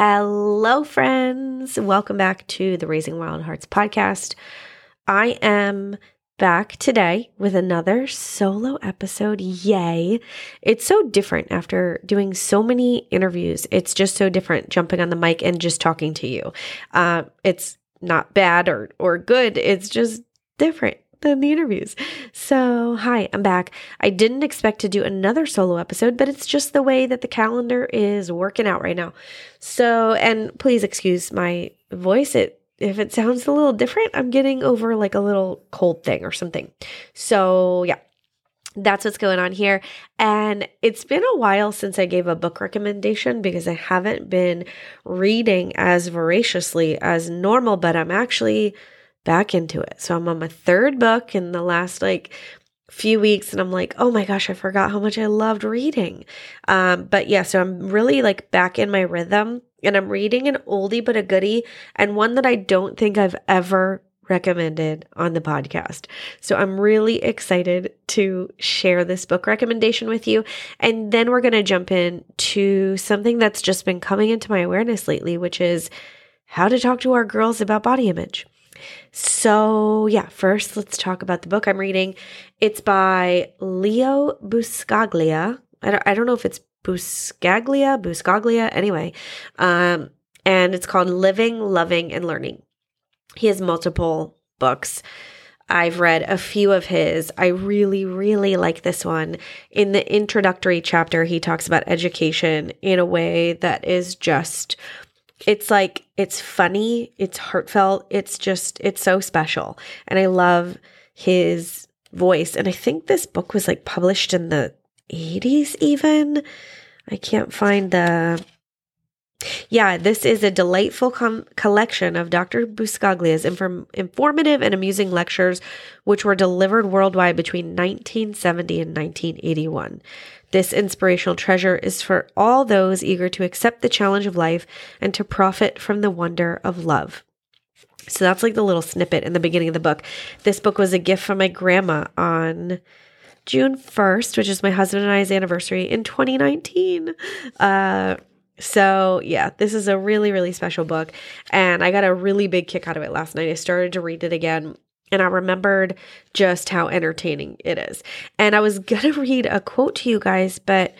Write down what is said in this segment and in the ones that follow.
Hello, friends. Welcome back to the Raising Wild Hearts podcast. I am back today with another solo episode. Yay. It's so different after doing so many interviews. It's just so different jumping on the mic and just talking to you. Uh, it's not bad or, or good, it's just different than the interviews. So, hi, I'm back. I didn't expect to do another solo episode, but it's just the way that the calendar is working out right now. So, and please excuse my voice. It if it sounds a little different, I'm getting over like a little cold thing or something. So, yeah. That's what's going on here. And it's been a while since I gave a book recommendation because I haven't been reading as voraciously as normal, but I'm actually back into it. So I'm on my third book in the last like few weeks and I'm like, oh my gosh, I forgot how much I loved reading. Um, but yeah, so I'm really like back in my rhythm and I'm reading an oldie but a goodie and one that I don't think I've ever recommended on the podcast. So I'm really excited to share this book recommendation with you. And then we're going to jump in to something that's just been coming into my awareness lately, which is how to talk to our girls about body image. So, yeah, first let's talk about the book I'm reading. It's by Leo Buscaglia. I don't, I don't know if it's Buscaglia, Buscaglia, anyway. Um, and it's called Living, Loving, and Learning. He has multiple books. I've read a few of his. I really, really like this one. In the introductory chapter, he talks about education in a way that is just it's like it's funny, it's heartfelt, it's just it's so special. And I love his voice. And I think this book was like published in the 80s even. I can't find the yeah, this is a delightful com- collection of Dr. Buscaglia's inform- informative and amusing lectures, which were delivered worldwide between 1970 and 1981. This inspirational treasure is for all those eager to accept the challenge of life and to profit from the wonder of love. So that's like the little snippet in the beginning of the book. This book was a gift from my grandma on June 1st, which is my husband and I's anniversary in 2019. Uh, so, yeah, this is a really, really special book. And I got a really big kick out of it last night. I started to read it again and I remembered just how entertaining it is. And I was going to read a quote to you guys, but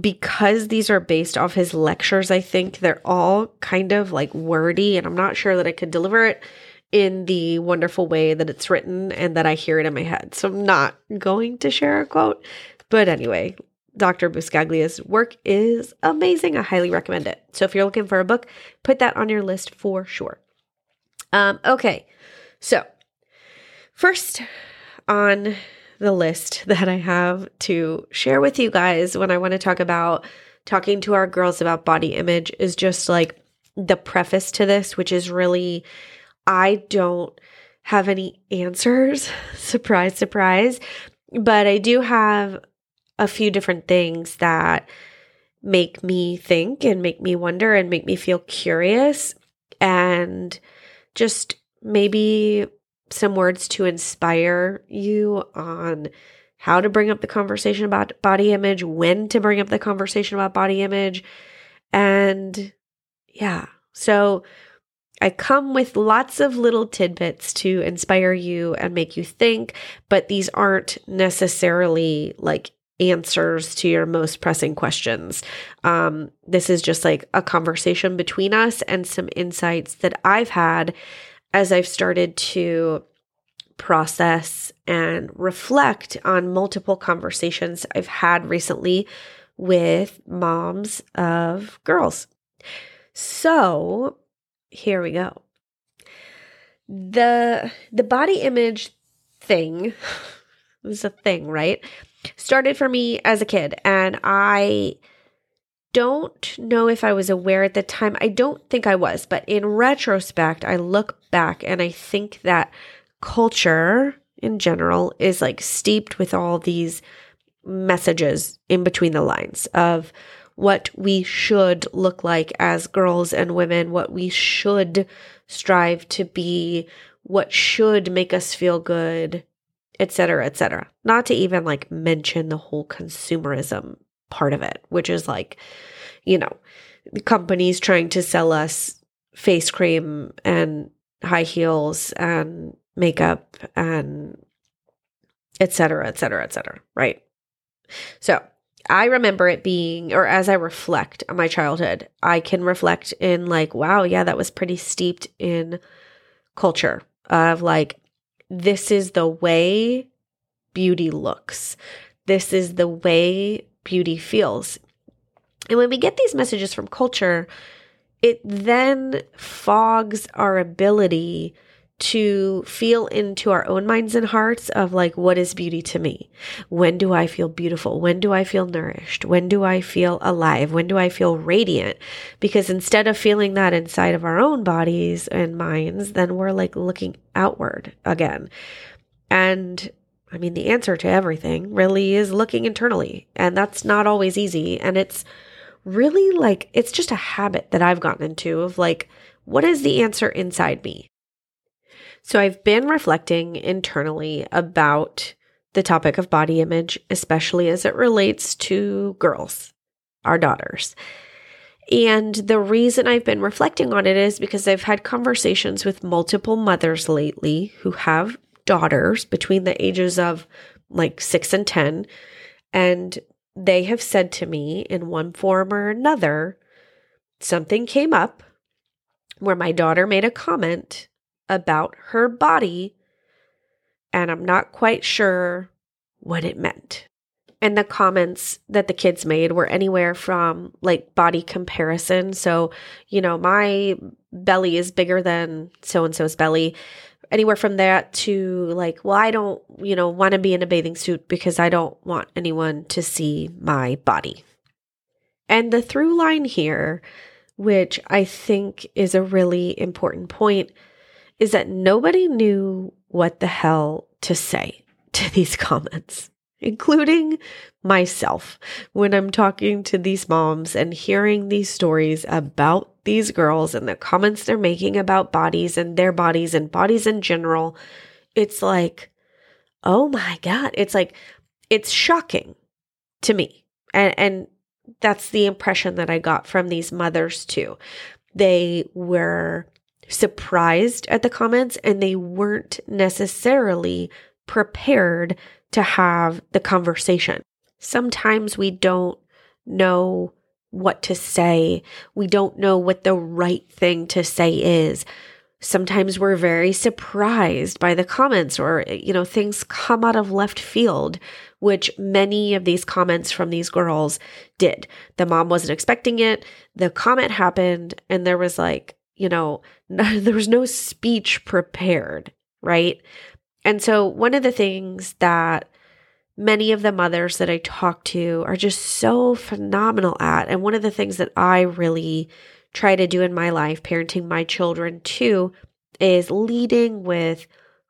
because these are based off his lectures, I think they're all kind of like wordy, and I'm not sure that I could deliver it in the wonderful way that it's written and that I hear it in my head. So I'm not going to share a quote. But anyway, Dr. Buscaglia's work is amazing. I highly recommend it. So if you're looking for a book, put that on your list for sure. Um, okay, so First on the list that I have to share with you guys when I want to talk about talking to our girls about body image is just like the preface to this, which is really, I don't have any answers. surprise, surprise. But I do have a few different things that make me think and make me wonder and make me feel curious and just maybe some words to inspire you on how to bring up the conversation about body image, when to bring up the conversation about body image. And yeah, so I come with lots of little tidbits to inspire you and make you think, but these aren't necessarily like answers to your most pressing questions. Um, this is just like a conversation between us and some insights that I've had as I've started to process and reflect on multiple conversations I've had recently with moms of girls. So, here we go. The the body image thing was a thing, right? Started for me as a kid and I don't know if I was aware at the time. I don't think I was, but in retrospect, I look back and I think that culture in general is like steeped with all these messages in between the lines of what we should look like as girls and women, what we should strive to be, what should make us feel good, etc., etc. Not to even like mention the whole consumerism part of it, which is like, you know, companies trying to sell us face cream and high heels and makeup and et cetera, et cetera, et cetera. Right. So I remember it being, or as I reflect on my childhood, I can reflect in like, wow, yeah, that was pretty steeped in culture of like, this is the way beauty looks. This is the way beauty feels. And when we get these messages from culture, it then fogs our ability to feel into our own minds and hearts of like, what is beauty to me? When do I feel beautiful? When do I feel nourished? When do I feel alive? When do I feel radiant? Because instead of feeling that inside of our own bodies and minds, then we're like looking outward again. And I mean, the answer to everything really is looking internally. And that's not always easy. And it's really like, it's just a habit that I've gotten into of like, what is the answer inside me? So I've been reflecting internally about the topic of body image, especially as it relates to girls, our daughters. And the reason I've been reflecting on it is because I've had conversations with multiple mothers lately who have daughters between the ages of like six and 10. And they have said to me in one form or another, something came up where my daughter made a comment about her body, and I'm not quite sure what it meant. And the comments that the kids made were anywhere from like body comparison. So, you know, my belly is bigger than so and so's belly. Anywhere from that to like, well, I don't, you know, want to be in a bathing suit because I don't want anyone to see my body. And the through line here, which I think is a really important point, is that nobody knew what the hell to say to these comments, including myself when I'm talking to these moms and hearing these stories about these girls and the comments they're making about bodies and their bodies and bodies in general. It's like, oh my God. It's like, it's shocking to me. And, and that's the impression that I got from these mothers too. They were surprised at the comments and they weren't necessarily prepared to have the conversation. Sometimes we don't know what to say. We don't know what the right thing to say is. Sometimes we're very surprised by the comments or, you know, things come out of left field, which many of these comments from these girls did. The mom wasn't expecting it. The comment happened, and there was like, you know, there was no speech prepared, right? And so, one of the things that many of the mothers that I talk to are just so phenomenal at, and one of the things that I really try to do in my life, parenting my children too, is leading with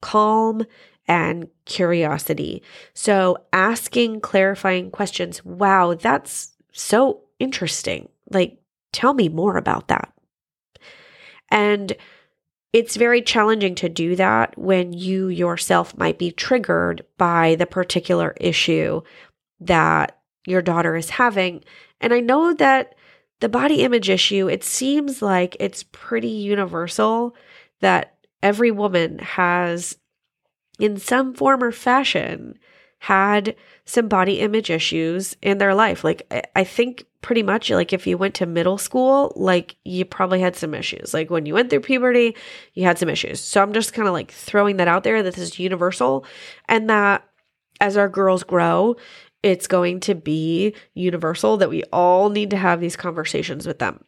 calm and curiosity. So, asking clarifying questions. Wow, that's so interesting. Like, tell me more about that. And it's very challenging to do that when you yourself might be triggered by the particular issue that your daughter is having. And I know that the body image issue, it seems like it's pretty universal that every woman has, in some form or fashion, had some body image issues in their life. Like, I think pretty much like if you went to middle school, like you probably had some issues. Like when you went through puberty, you had some issues. So I'm just kind of like throwing that out there that this is universal and that as our girls grow, it's going to be universal that we all need to have these conversations with them.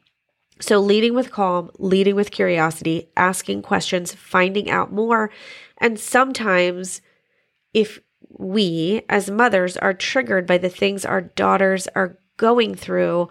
So, leading with calm, leading with curiosity, asking questions, finding out more. And sometimes, if we as mothers are triggered by the things our daughters are going through,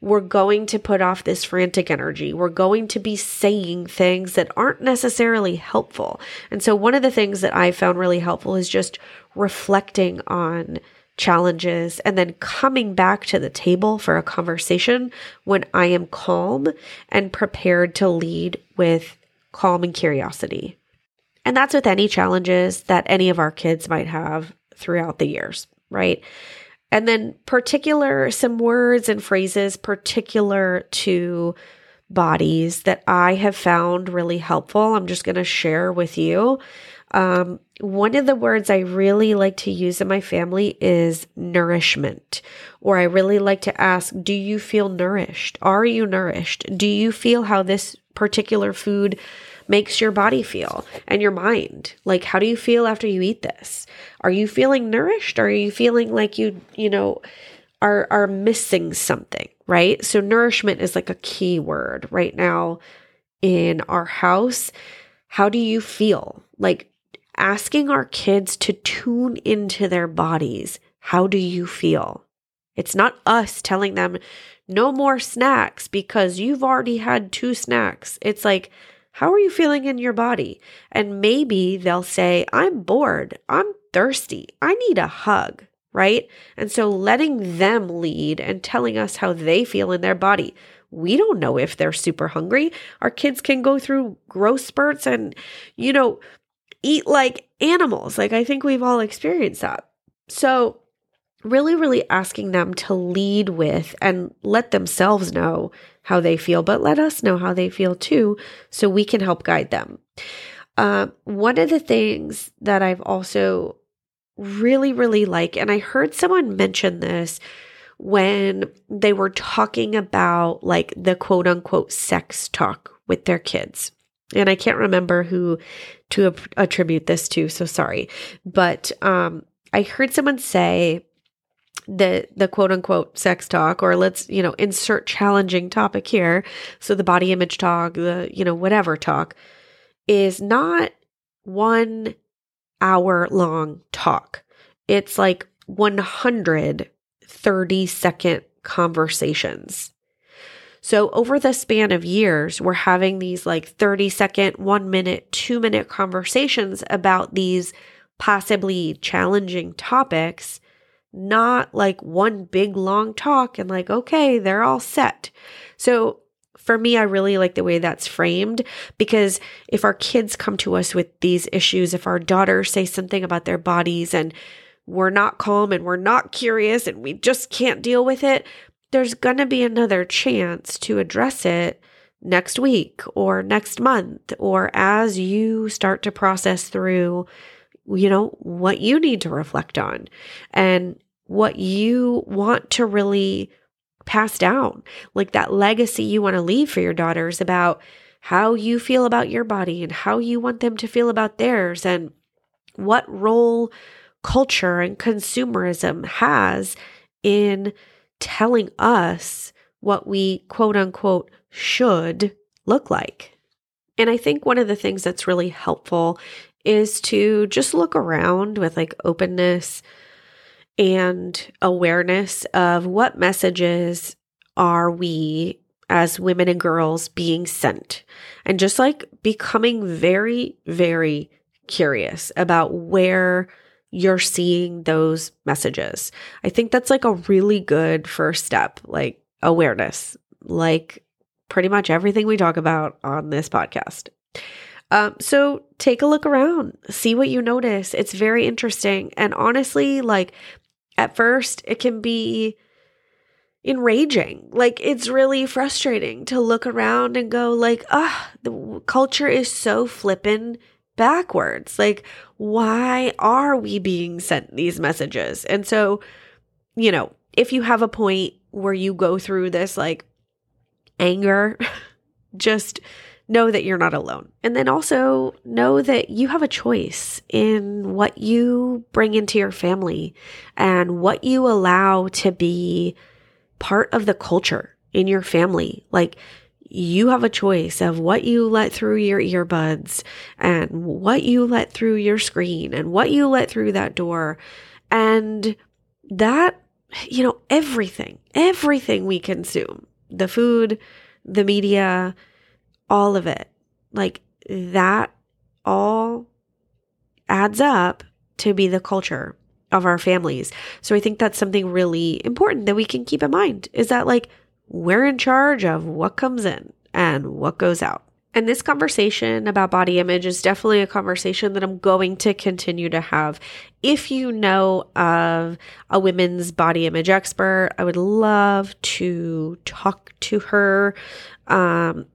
we're going to put off this frantic energy. We're going to be saying things that aren't necessarily helpful. And so, one of the things that I found really helpful is just reflecting on challenges and then coming back to the table for a conversation when I am calm and prepared to lead with calm and curiosity. And that's with any challenges that any of our kids might have throughout the years, right? And then particular some words and phrases particular to bodies that I have found really helpful. I'm just going to share with you. Um, one of the words I really like to use in my family is nourishment, or I really like to ask, Do you feel nourished? Are you nourished? Do you feel how this particular food makes your body feel and your mind? Like, how do you feel after you eat this? Are you feeling nourished? Are you feeling like you, you know, are, are missing something, right? So, nourishment is like a key word right now in our house. How do you feel? Like, asking our kids to tune into their bodies. How do you feel? It's not us telling them no more snacks because you've already had two snacks. It's like, how are you feeling in your body? And maybe they'll say, I'm bored. I'm thirsty. I need a hug, right? And so letting them lead and telling us how they feel in their body. We don't know if they're super hungry. Our kids can go through growth spurts and, you know, eat like animals. Like I think we've all experienced that. So, really, really asking them to lead with and let themselves know how they feel, but let us know how they feel too, so we can help guide them. Uh, one of the things that I've also really, really like, and I heard someone mention this when they were talking about like the quote unquote sex talk with their kids and I can't remember who to attribute this to, so sorry. But um, I heard someone say the the quote unquote sex talk, or let's you know insert challenging topic here. So the body image talk, the you know whatever talk, is not one hour long talk. It's like 130 second conversations. So, over the span of years, we're having these like 30 second, one minute, two minute conversations about these possibly challenging topics, not like one big long talk and like, okay, they're all set. So, for me, I really like the way that's framed because if our kids come to us with these issues, if our daughters say something about their bodies and we're not calm and we're not curious and we just can't deal with it, there's going to be another chance to address it next week or next month or as you start to process through you know what you need to reflect on and what you want to really pass down like that legacy you want to leave for your daughters about how you feel about your body and how you want them to feel about theirs and what role culture and consumerism has in telling us what we quote unquote should look like. And I think one of the things that's really helpful is to just look around with like openness and awareness of what messages are we as women and girls being sent and just like becoming very very curious about where you're seeing those messages. I think that's like a really good first step, like awareness, like pretty much everything we talk about on this podcast. Um, so take a look around, see what you notice. It's very interesting. And honestly, like at first, it can be enraging. Like it's really frustrating to look around and go like, ah, the culture is so flippin' backwards. Like, why are we being sent these messages? And so, you know, if you have a point where you go through this like anger, just know that you're not alone. And then also know that you have a choice in what you bring into your family and what you allow to be part of the culture in your family. Like, you have a choice of what you let through your earbuds and what you let through your screen and what you let through that door. And that, you know, everything, everything we consume the food, the media, all of it like that all adds up to be the culture of our families. So I think that's something really important that we can keep in mind is that like we're in charge of what comes in and what goes out. And this conversation about body image is definitely a conversation that I'm going to continue to have. If you know of a women's body image expert, I would love to talk to her. Um,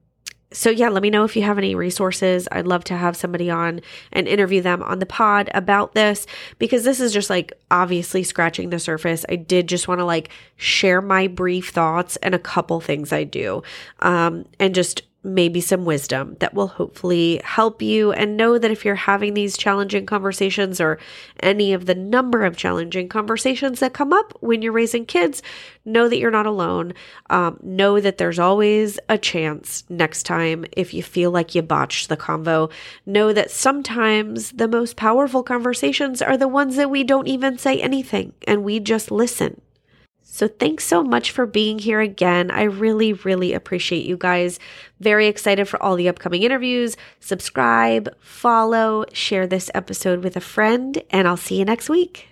so yeah, let me know if you have any resources. I'd love to have somebody on and interview them on the pod about this because this is just like obviously scratching the surface. I did just want to like share my brief thoughts and a couple things I do. Um, and just maybe some wisdom that will hopefully help you and know that if you're having these challenging conversations or any of the number of challenging conversations that come up when you're raising kids, know that you're not alone. Um, know that there's always a chance next time if you feel like you botched the convo. Know that sometimes the most powerful conversations are the ones that we don't even say anything and we just listen. So, thanks so much for being here again. I really, really appreciate you guys. Very excited for all the upcoming interviews. Subscribe, follow, share this episode with a friend, and I'll see you next week.